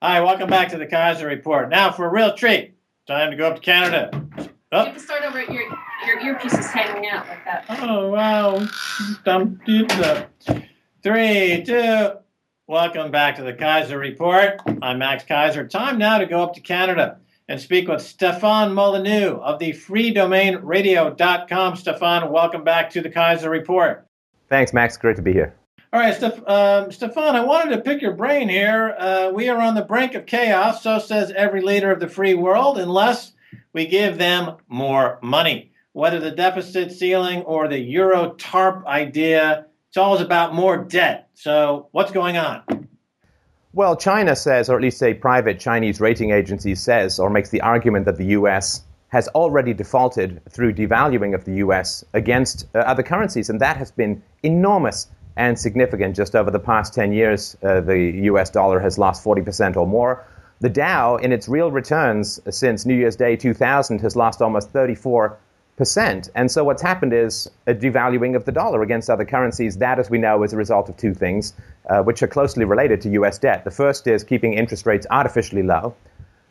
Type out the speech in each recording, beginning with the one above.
Hi, welcome back to the Keiser Report. Now for a real treat. Time to go up to Canada. Oh. You have to start over. Your your earpiece is hanging out like that. Oh wow! Three, two. Welcome back to the Keiser Report. I'm Max Keiser. Time now to go up to Canada and speak with Stefan Molyneux of the freedomainradio.com. Stefan, welcome back to the Keiser Report. Thanks, Max. Great to be here. All right, Steph, um, Stefan, I wanted to pick your brain here. Uh, we are on the brink of chaos, so says every leader of the free world, unless we give them more money. Whether the deficit ceiling or the Euro TARP idea, it's always about more debt. So, what's going on? Well, China says, or at least a private Chinese rating agency says, or makes the argument that the U.S. has already defaulted through devaluing of the U.S. against uh, other currencies, and that has been enormous and significant. Just over the past 10 years, uh, the US dollar has lost 40% or more. The Dow, in its real returns since New Year's Day 2000, has lost almost 34%. And so what's happened is a devaluing of the dollar against other currencies. That, as we know, is a result of two things, uh, which are closely related to US debt. The first is keeping interest rates artificially low.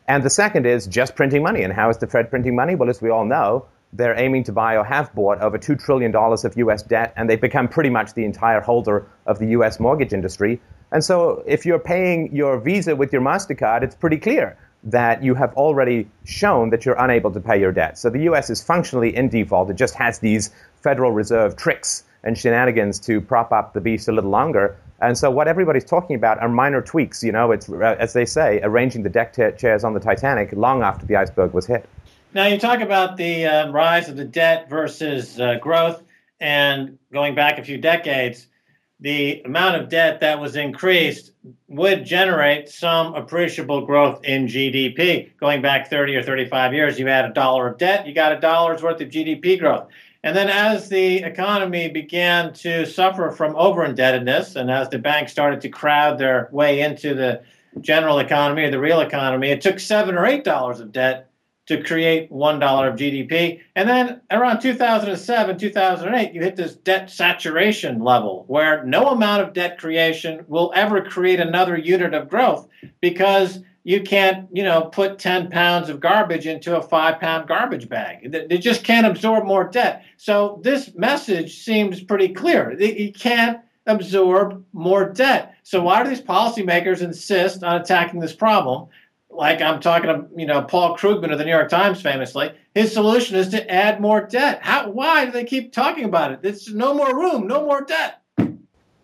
And the second is just printing money. And how is the Fed printing money? Well, as we all know, they're aiming to buy or have bought over $2 trillion of US debt, and they've become pretty much the entire holder of the US mortgage industry. And so, if you're paying your Visa with your MasterCard, it's pretty clear that you have already shown that you're unable to pay your debt. So, the US is functionally in default. It just has these Federal Reserve tricks and shenanigans to prop up the beast a little longer. And so, what everybody's talking about are minor tweaks. You know, it's, as they say, arranging the deck t- chairs on the Titanic long after the iceberg was hit. Now, you talk about the uh, rise of the debt versus uh, growth, and going back a few decades, the amount of debt that was increased would generate some appreciable growth in GDP. Going back 30 or 35 years, you had a dollar of debt, you got a dollar's worth of GDP growth. And then, as the economy began to suffer from over indebtedness, and as the banks started to crowd their way into the general economy or the real economy, it took seven or eight dollars of debt to create $1 of GDP. And then around 2007, 2008, you hit this debt saturation level where no amount of debt creation will ever create another unit of growth because you can't, you know, put 10 pounds of garbage into a five pound garbage bag. They just can't absorb more debt. So this message seems pretty clear. You can't absorb more debt. So why do these policymakers insist on attacking this problem? Like I'm talking to you know Paul Krugman of the New York Times famously, his solution is to add more debt. How? Why do they keep talking about it? It's no more room, no more debt.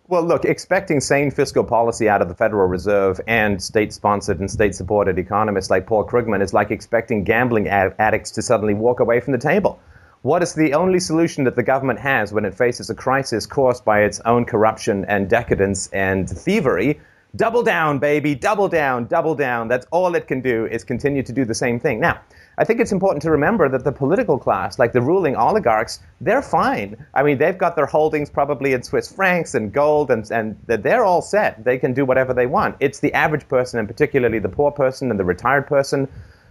Well, look, expecting sane fiscal policy out of the Federal Reserve and state-sponsored and state-supported economists like Paul Krugman is like expecting gambling addicts to suddenly walk away from the table. What is the only solution that the government has when it faces a crisis caused by its own corruption and decadence and thievery? Double down, baby, double down, double down. That's all it can do is continue to do the same thing. Now, I think it's important to remember that the political class, like the ruling oligarchs, they're fine. I mean, they've got their holdings probably in Swiss francs and gold, and, and they're all set. They can do whatever they want. It's the average person, and particularly the poor person and the retired person,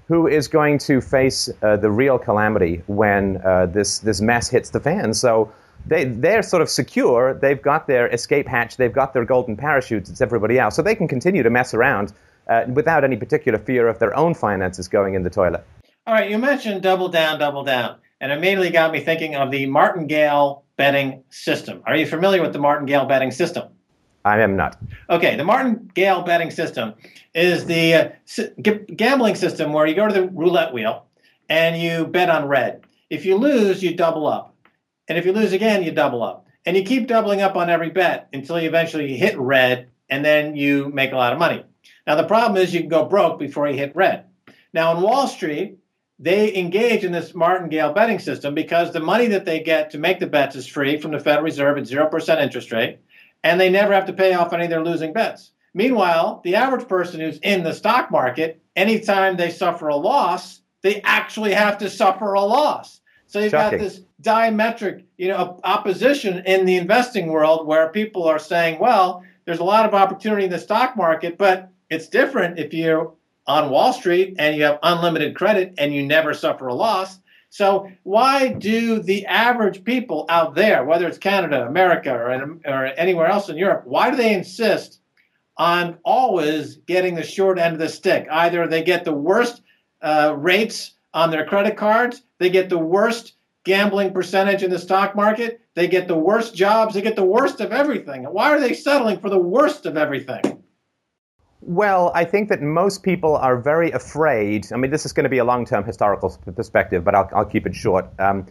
who is going to face uh, the real calamity when uh, this, this mess hits the fan. So, they, they're sort of secure. They've got their escape hatch. They've got their golden parachutes. It's everybody else. So they can continue to mess around uh, without any particular fear of their own finances going in the toilet. All right, you mentioned double down, double down, and immediately got me thinking of the martingale betting system. Are you familiar with the martingale betting system? I am not. Okay, the martingale betting system is the uh, g- gambling system where you go to the roulette wheel and you bet on red. If you lose, you double up. And if you lose again, you double up. And you keep doubling up on every bet until you eventually hit red and then you make a lot of money. Now, the problem is you can go broke before you hit red. Now, on Wall Street, they engage in this martingale betting system because the money that they get to make the bets is free from the Federal Reserve at 0% interest rate, and they never have to pay off any of their losing bets. Meanwhile, the average person who's in the stock market, anytime they suffer a loss, they actually have to suffer a loss. So you've Shocking. got this diametric, you know, opposition in the investing world where people are saying, well, there's a lot of opportunity in the stock market, but it's different if you're on Wall Street and you have unlimited credit and you never suffer a loss. So why do the average people out there, whether it's Canada, America, or, or anywhere else in Europe, why do they insist on always getting the short end of the stick. Either they get the worst uh, rates on their credit cards, they get the worst gambling percentage in the stock market, they get the worst jobs, they get the worst of everything. Why are they settling for the worst of everything? Well, I think that most people are very afraid. I mean, this is going to be a long term historical perspective, but I'll, I'll keep it short. Um,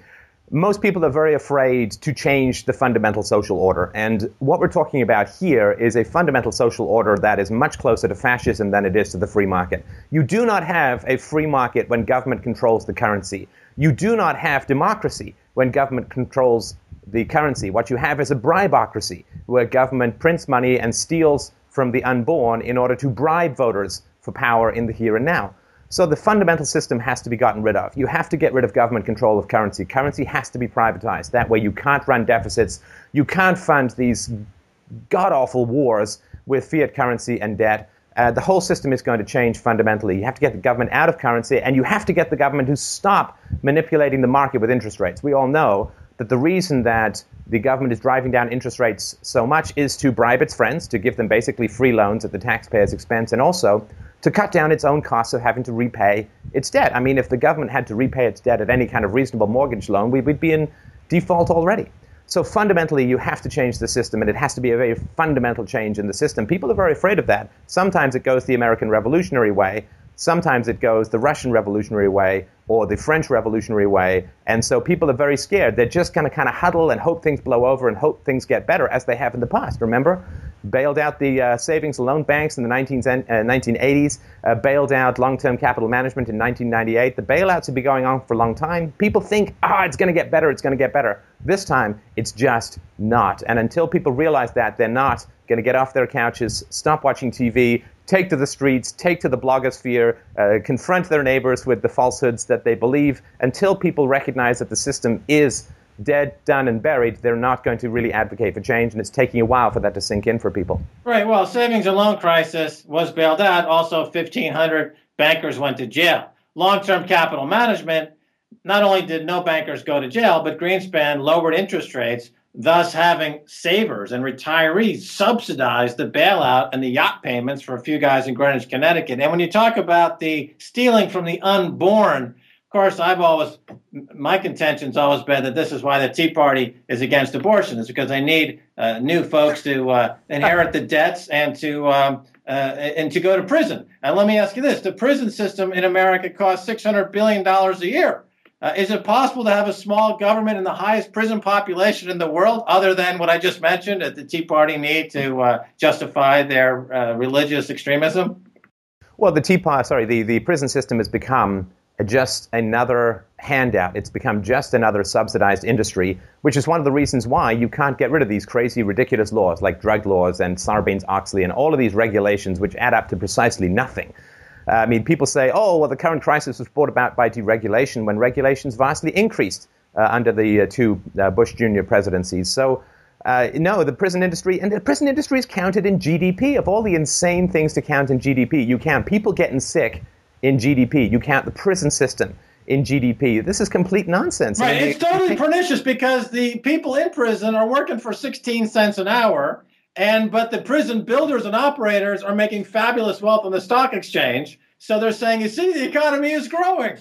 most people are very afraid to change the fundamental social order. And what we're talking about here is a fundamental social order that is much closer to fascism than it is to the free market. You do not have a free market when government controls the currency. You do not have democracy when government controls the currency. What you have is a bribocracy, where government prints money and steals from the unborn in order to bribe voters for power in the here and now. So the fundamental system has to be gotten rid of. You have to get rid of government control of currency. Currency has to be privatized. That way you can't run deficits. You can't fund these god awful wars with fiat currency and debt. Uh, the whole system is going to change fundamentally. You have to get the government out of currency, and you have to get the government to stop manipulating the market with interest rates. We all know that the reason that the government is driving down interest rates so much is to bribe its friends, to give them basically free loans at the taxpayer's expense, and also to cut down its own costs of having to repay its debt. I mean, if the government had to repay its debt at any kind of reasonable mortgage loan, we would be in default already. So fundamentally, you have to change the system, and it has to be a very fundamental change in the system. People are very afraid of that. Sometimes it goes the American Revolutionary way, sometimes it goes the Russian Revolutionary way or the French Revolutionary way. And so people are very scared. They're just going to kind of huddle and hope things blow over and hope things get better as they have in the past. Remember? Bailed out the uh, savings and loan banks in the 19, uh, 1980s, uh, bailed out long term capital management in 1998. The bailouts have been going on for a long time. People think, ah, oh, it's going to get better, it's going to get better. This time, it's just not. And until people realize that, they're not going to get off their couches, stop watching TV, take to the streets, take to the blogosphere, uh, confront their neighbors with the falsehoods that they believe until people recognize that the system is dead, done, and buried, they're not going to really advocate for change, and it's taking a while for that to sink in for people. Right. Well, savings and loan crisis was bailed out. Also, 1,500 bankers went to jail. Long-term capital management. Not only did no bankers go to jail, but Greenspan lowered interest rates, thus having savers and retirees subsidize the bailout and the yacht payments for a few guys in Greenwich, Connecticut. And when you talk about the stealing from the unborn course, I've always my contention's always been that this is why the Tea Party is against abortion. Is because they need uh, new folks to uh, inherit the debts and to um, uh, and to go to prison. And let me ask you this: the prison system in America costs six hundred billion dollars a year. Uh, is it possible to have a small government in the highest prison population in the world, other than what I just mentioned, that the Tea Party need to uh, justify their uh, religious extremism? Well, the Tea Party, sorry, the, the prison system has become just another handout. It's become just another subsidized industry, which is one of the reasons why you can't get rid of these crazy, ridiculous laws like drug laws and Sarbanes Oxley and all of these regulations, which add up to precisely nothing. Uh, I mean, people say, oh, well, the current crisis was brought about by deregulation when regulations vastly increased uh, under the uh, two uh, Bush Jr. presidencies. So, uh, no, the prison industry, and the prison industry is counted in GDP. Of all the insane things to count in GDP, you count people getting sick in GDP. You count the prison system in GDP. This is complete nonsense. Right. I mean, it's totally pernicious because the people in prison are working for 16 cents an hour, and but the prison builders and operators are making fabulous wealth on the stock exchange. So they're saying, you see, the economy is growing.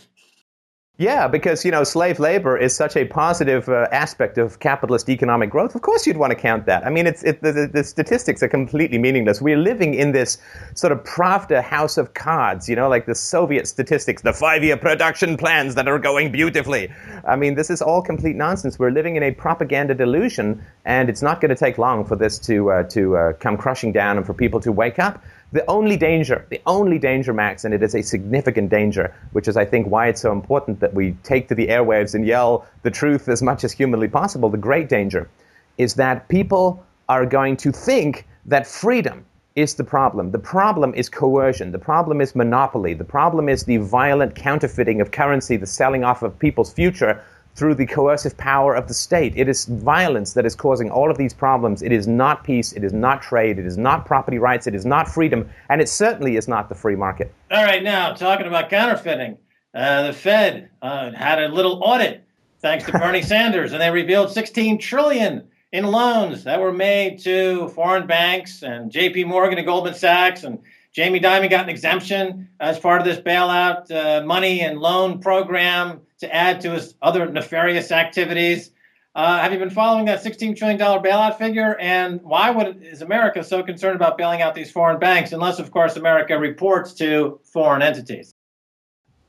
Yeah, because you know slave labor is such a positive uh, aspect of capitalist economic growth. Of course, you'd want to count that. I mean, it's it, the, the, statistics are completely meaningless. We're living in this sort of Pravda house of cards, you know, like the Soviet statistics, the five-year production plans that are going beautifully. I mean, this is all complete nonsense. We're living in a propaganda delusion, and it's not going to take long for this to uh, to uh, come crushing down and for people to wake up. The only danger, the only danger, Max, and it is a significant danger, which is, I think, why it's so important that we take to the airwaves and yell the truth as much as humanly possible. The great danger is that people are going to think that freedom is the problem. The problem is coercion. The problem is monopoly. The problem is the violent counterfeiting of currency, the selling off of people's future through the coercive power of the state. It is violence that is causing all of these problems. It is not peace. It is not trade. It is not property rights. It is not freedom. And it certainly is not the free market. All right, now, talking about counterfeiting, uh, the Fed uh, had a little audit thanks to Bernie Sanders, and they revealed 16 trillion in loans that were made to foreign banks and JP Morgan and Goldman Sachs. And Jamie Dimon got an exemption as part of this bailout uh, money and loan program to add to his other nefarious activities. Uh, have you been following that $16 trillion bailout figure? And why would, is America so concerned about bailing out these foreign banks, unless, of course, America reports to foreign entities?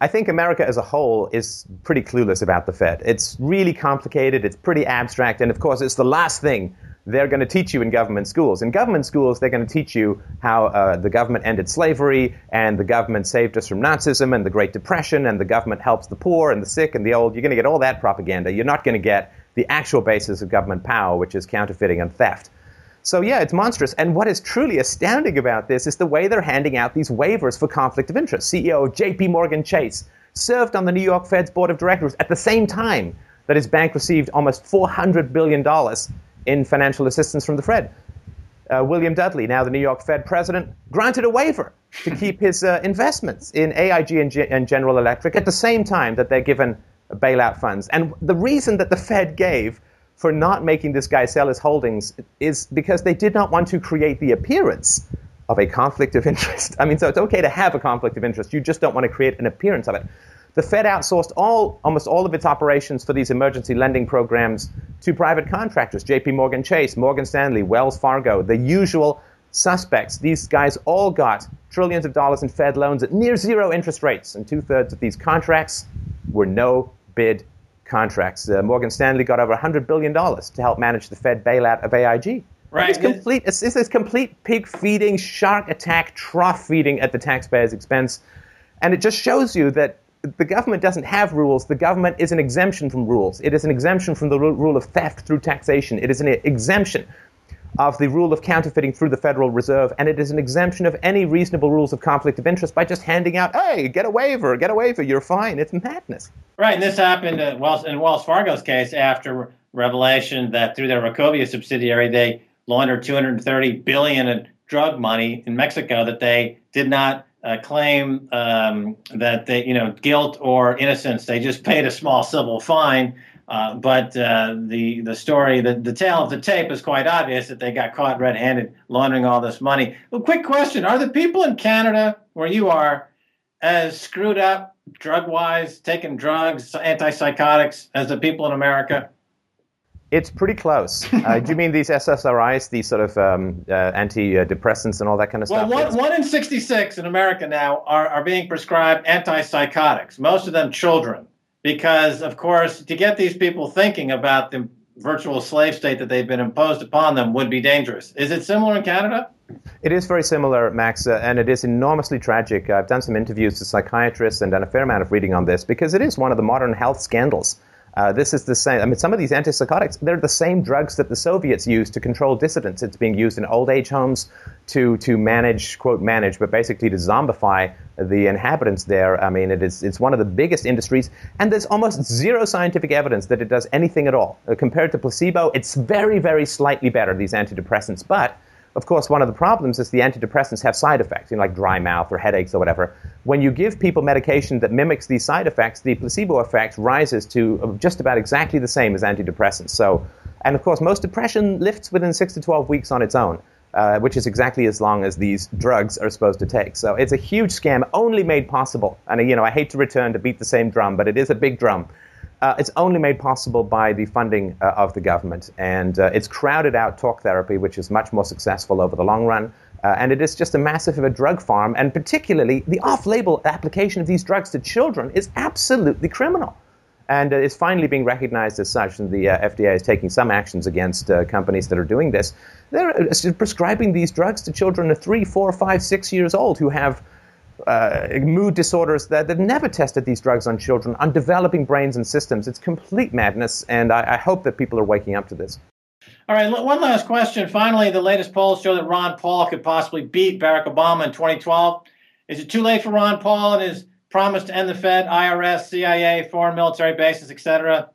I think America as a whole is pretty clueless about the Fed. It's really complicated, it's pretty abstract, and of course, it's the last thing they're going to teach you in government schools. In government schools, they're going to teach you how uh, the government ended slavery, and the government saved us from Nazism and the Great Depression, and the government helps the poor and the sick and the old. You're going to get all that propaganda. You're not going to get the actual basis of government power, which is counterfeiting and theft. So, yeah, it's monstrous. And what is truly astounding about this is the way they're handing out these waivers for conflict of interest. CEO of JP Morgan Chase served on the New York Fed's board of directors at the same time that his bank received almost $400 billion in financial assistance from the Fed. Uh, William Dudley, now the New York Fed president, granted a waiver to keep his uh, investments in AIG and, G- and General Electric at the same time that they're given bailout funds. And the reason that the Fed gave for not making this guy sell his holdings is because they did not want to create the appearance of a conflict of interest. I mean, so it's okay to have a conflict of interest. You just don't want to create an appearance of it. The Fed outsourced all, almost all of its operations for these emergency lending programs to private contractors JP Morgan Chase, Morgan Stanley, Wells Fargo, the usual suspects. These guys all got trillions of dollars in Fed loans at near zero interest rates, and two thirds of these contracts were no bid contracts. Uh, Morgan Stanley got over $100 billion to help manage the Fed bailout of AIG. Right. It's complete. It's, it's complete pig feeding, shark attack, trough feeding at the taxpayer's expense, and it just shows you that the government doesn't have rules. The government is an exemption from rules. It is an exemption from the rule of theft through taxation. It is an exemption of the rule of counterfeiting through the Federal Reserve, and it is an exemption of any reasonable rules of conflict of interest by just handing out, hey, get a waiver, get a waiver, you're fine. It's madness. Right, and this happened uh, in Wells, in Wells Fargo's case after revelation that through their Wachovia subsidiary they laundered 230 billion in drug money in Mexico that they did not uh, claim um, that they, you know, guilt or innocence. They just paid a small civil fine. Uh, but uh, the the story, the, the tale of the tape is quite obvious that they got caught red-handed laundering all this money. Well, quick question: Are the people in Canada, where you are, as screwed up drug-wise, taking drugs, antipsychotics, as the people in America? It's pretty close. Uh, do you mean these SSRIs, these sort of um, uh, antidepressants and all that kind of well, stuff? Well, one, one in 66 in America now are, are being prescribed antipsychotics, most of them children, because, of course, to get these people thinking about the virtual slave state that they've been imposed upon them would be dangerous. Is it similar in Canada? It is very similar, Max, uh, and it is enormously tragic. I've done some interviews to psychiatrists and done a fair amount of reading on this because it is one of the modern health scandals uh, this is the same. I mean, some of these antipsychotics, they're the same drugs that the Soviets used to control dissidents. It's being used in old age homes to, to manage, quote, manage, but basically to zombify the inhabitants there. I mean, it is, it's one of the biggest industries, and there's almost zero scientific evidence that it does anything at all. Uh, compared to placebo, it's very, very slightly better, these antidepressants. But of course, one of the problems is the antidepressants have side effects, you know, like dry mouth or headaches or whatever. When you give people medication that mimics these side effects, the placebo effect rises to just about exactly the same as antidepressants. So, and of course, most depression lifts within six to 12 weeks on its own. Uh, which is exactly as long as these drugs are supposed to take. So it's a huge scam, only made possible. And you know, I hate to return to beat the same drum, but it is a big drum uh, it's only made possible by the funding uh, of the government. And uh, it's crowded out talk therapy, which is much more successful over the long run. Uh, and it is just a massive of a drug farm. And particularly, the off label application of these drugs to children is absolutely criminal. And uh, it's finally being recognized as such. And the uh, FDA is taking some actions against companies that are doing this. They're prescribing these drugs to children of three, four, five, six years old who have uh, mood disorders that they've never tested these drugs on children, on developing brains and systems. It's complete madness, and I, I hope that people are waking up to this. All right, one last question. Finally, the latest polls show that Ron Paul could possibly beat Barack Obama in 2012. Is it too late for Ron Paul and his promise to end the Fed, IRS, CIA, foreign military bases, etc.?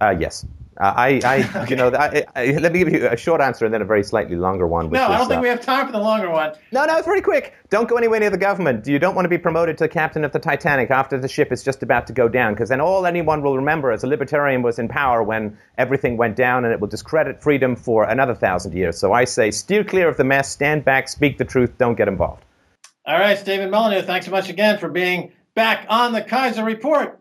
Uh, yes. Uh, I, I, you know, I, I, let me give you a short answer and then a very slightly longer one. No, I don't think uh, we have time for the longer one. No, no, it's very quick. Don't go anywhere near the government. You don't want to be promoted to captain of the Titanic after the ship is just about to go down, because then all anyone will remember is a libertarian was in power when everything went down, and it will discredit freedom for another thousand years. So I say, steer clear of the mess, stand back, speak the truth, don't get involved. All right, Stephen Molyneux, thanks so much again for being back on the Keiser Report.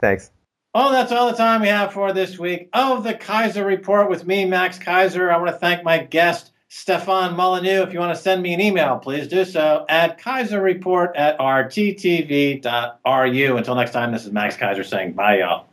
Thanks. Well, that's all the time we have for this week of the Keiser Report with me, Max Keiser. I want to thank my guest, Stefan Molyneux. If you want to send me an email, please do so at keiserreport at rttv.ru. Until next time, this is Max Keiser saying bye, y'all.